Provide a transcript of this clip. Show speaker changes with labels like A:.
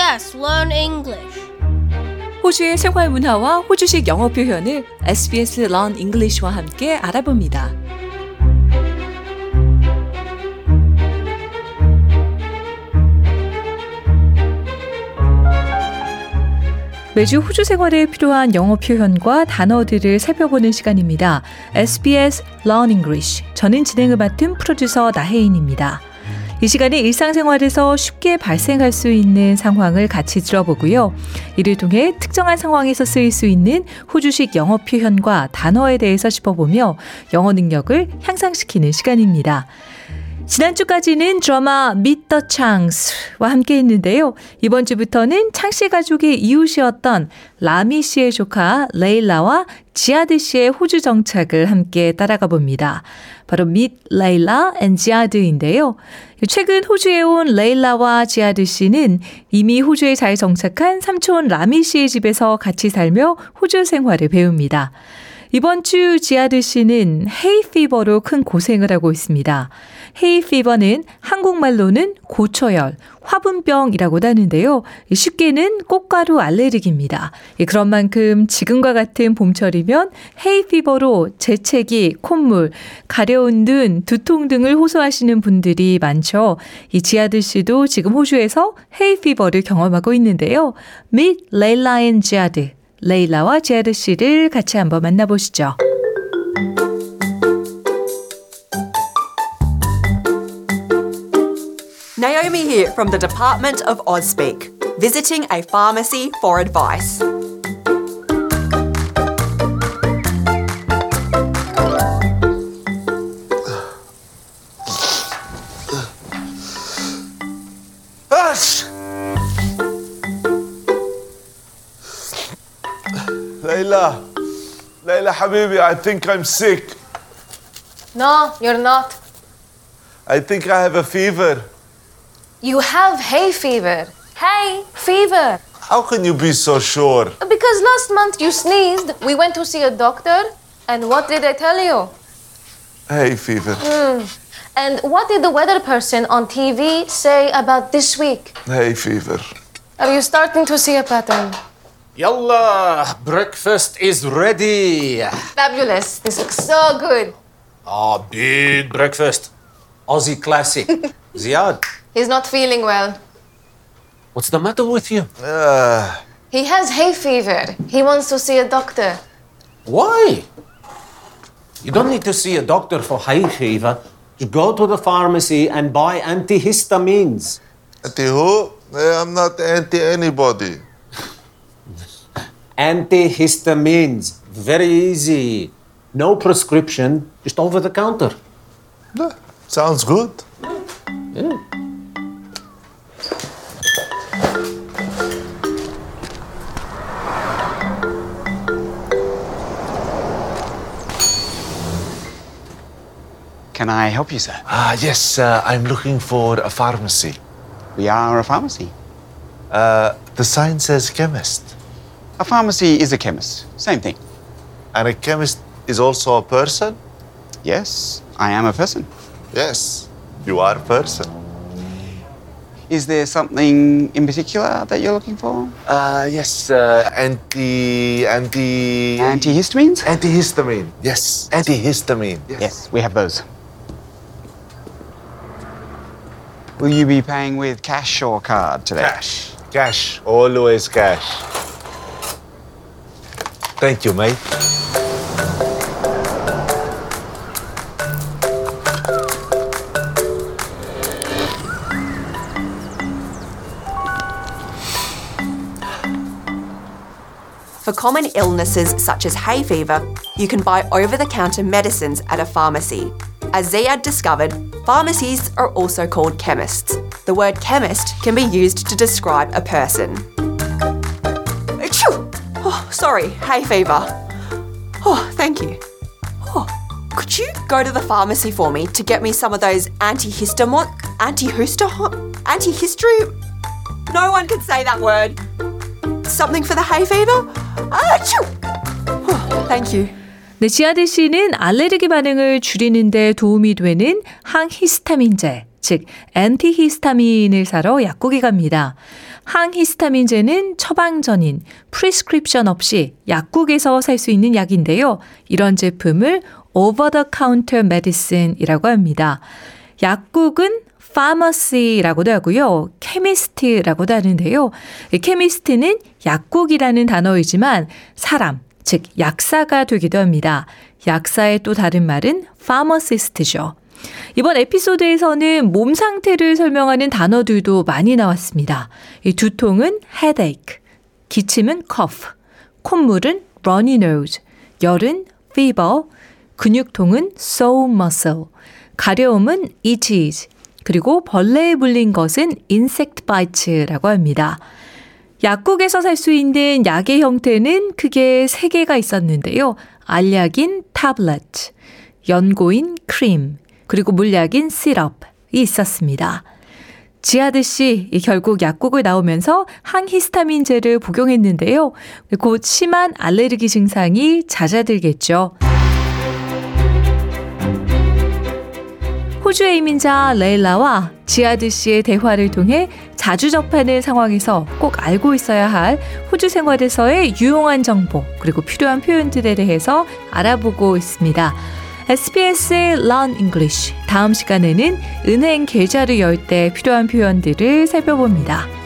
A: SBS Learn English.
B: 호주의 생활 문화와 호주식 영어 표현을 SBS Learn English와 함께 알아봅니다. 매주 호주 생활에 필요한 영어 표현과 단어들을 살펴보는 시간입니다. SBS Learn English. 저는 진행을 맡은 프로듀서 나혜인입니다. 이 시간에 일상생활에서 쉽게 발생할 수 있는 상황을 같이 들어보고요. 이를 통해 특정한 상황에서 쓰일 수 있는 호주식 영어 표현과 단어에 대해서 짚어보며 영어 능력을 향상시키는 시간입니다. 지난주까지는 드라마 the Changs와 함께 했는데요. 이번 주부터는 창씨 가족의 이웃이었던 라미 씨의 조카 레일라와 지아드 씨의 호주 정착을 함께 따라가 봅니다. 바로 Meet Layla and Ziad인데요. 최근 호주에 온 레일라와 지아드 씨는 이미 호주에 잘 정착한 삼촌 라미 씨의 집에서 같이 살며 호주 생활을 배웁니다. 이번 주 지아드 씨는 hay fever로 큰 고생을 하고 있습니다. hay fever는 한국말로는 고초열, 화분병이라고도 하는데요. 쉽게는 꽃가루 알레르기입니다. 그런 만큼 지금과 같은 봄철이면 hay fever로 재채기, 콧물, 가려운 눈, 두통 등을 호소하시는 분들이 많죠. 이 지아드 씨도 지금 호주에서 hay fever를 경험하고 있는데요. Meet Layla and 지아드. 레일라와 지아드 씨를 같이 한번 만나보시죠.
C: Naomi here from the Department of Ausspeak, visiting a pharmacy for advice.
D: Layla, Layla Habibi, I think I'm sick.
E: No, you're not.
D: I think I have a fever.
E: You have hay fever. Hay fever.
D: How can you be so sure?
E: Because last month you sneezed, we went to see a doctor, and what did I tell you?
D: Hay fever. Hmm.
E: And what did the weather person on TV say about this week?
D: Hay fever.
E: Are you starting to see a pattern?
F: Yalla, breakfast is ready.
E: Fabulous. This looks so good.
F: Ah, big breakfast. Aussie classic. Ziad,
E: He's not feeling well.
F: what's the matter with you?
D: Uh,
E: He has hay fever. He wants to see a doctor.
F: Why? You don't need to see a doctor for hay fever. Just go to the pharmacy and buy antihistamines.
D: anti who? Eh, I'm not anti anybody.
F: Antihistamines. Very easy. No prescription, just over the counter.
D: Yeah, sounds good.
F: Yeah.
G: Can I help you, sir?
D: Ah, yes, uh, I'm looking for a pharmacy.
G: We are a pharmacy.
D: Uh, the sign says chemist.
G: A pharmacy is a chemist. Same thing.
D: And a chemist is also a person?
G: Yes, I am a person.
D: Yes, you are a person.
G: Is there something in particular that you're looking for?
D: Uh, yes, uh, anti. anti.
G: Antihistamines?
D: Antihistamine. Yes, antihistamine.
G: Yes, we have those. Will you be paying with cash or card today?
D: Cash. Cash. Always cash. Thank you, mate.
C: For common illnesses such as hay fever, you can buy over the counter medicines at a pharmacy. As Ziad discovered, pharmacies are also called chemists. The word chemist can be used to describe a person Achoo! Oh, sorry, hay fever. Oh, thank you. Oh, could you go to the pharmacy for me to get me some of those antihistamine, antihistamine, antihistory? No one can say that word. Something for the hay fever? Achoo! Oh, thank you.
B: 네, 지아드 씨는 알레르기 반응을 줄이는 데 도움이 되는 항히스타민제 즉 antihistamine을 사러 약국에 갑니다. 항히스타민제는 처방전인 prescription 없이 약국에서 살 수 있는 약인데요. 이런 제품을 over the counter medicine이라고 합니다. 약국은 pharmacy라고도 하고요. chemist라고도 하는데요. chemist는 약국이라는 단어이지만 사람, 즉 약사가 되기도 합니다. 약사의 또 다른 말은 pharmacist죠. 이번 에피소드에서는 몸 상태를 설명하는 단어들도 많이 나왔습니다. 이 두통은 headache, 기침은 cough, 콧물은 runny nose, 열은 fever, 근육통은 sore muscle, 가려움은 itches, 그리고 벌레에 물린 것은 insect bites라고 합니다. 약국에서 살 수 있는 약의 형태는 크게 세 개가 있었는데요. 알약인 타블렛, 연고인 크림, 그리고 물약인 시럽이 있었습니다. 지하드 씨 결국 약국을 나오면서 항히스타민제를 복용했는데요. 곧 심한 알레르기 증상이 잦아들겠죠. 호주의 이민자 레일라와 지하드 씨의 대화를 통해 자주 접하는 상황에서 꼭 알고 있어야 할 호주 생활에서의 유용한 정보 그리고 필요한 표현들에 대해서 알아보고 있습니다. SBS의 Learn English. 다음 시간에는 은행 계좌를 열 때 필요한 표현들을 살펴봅니다.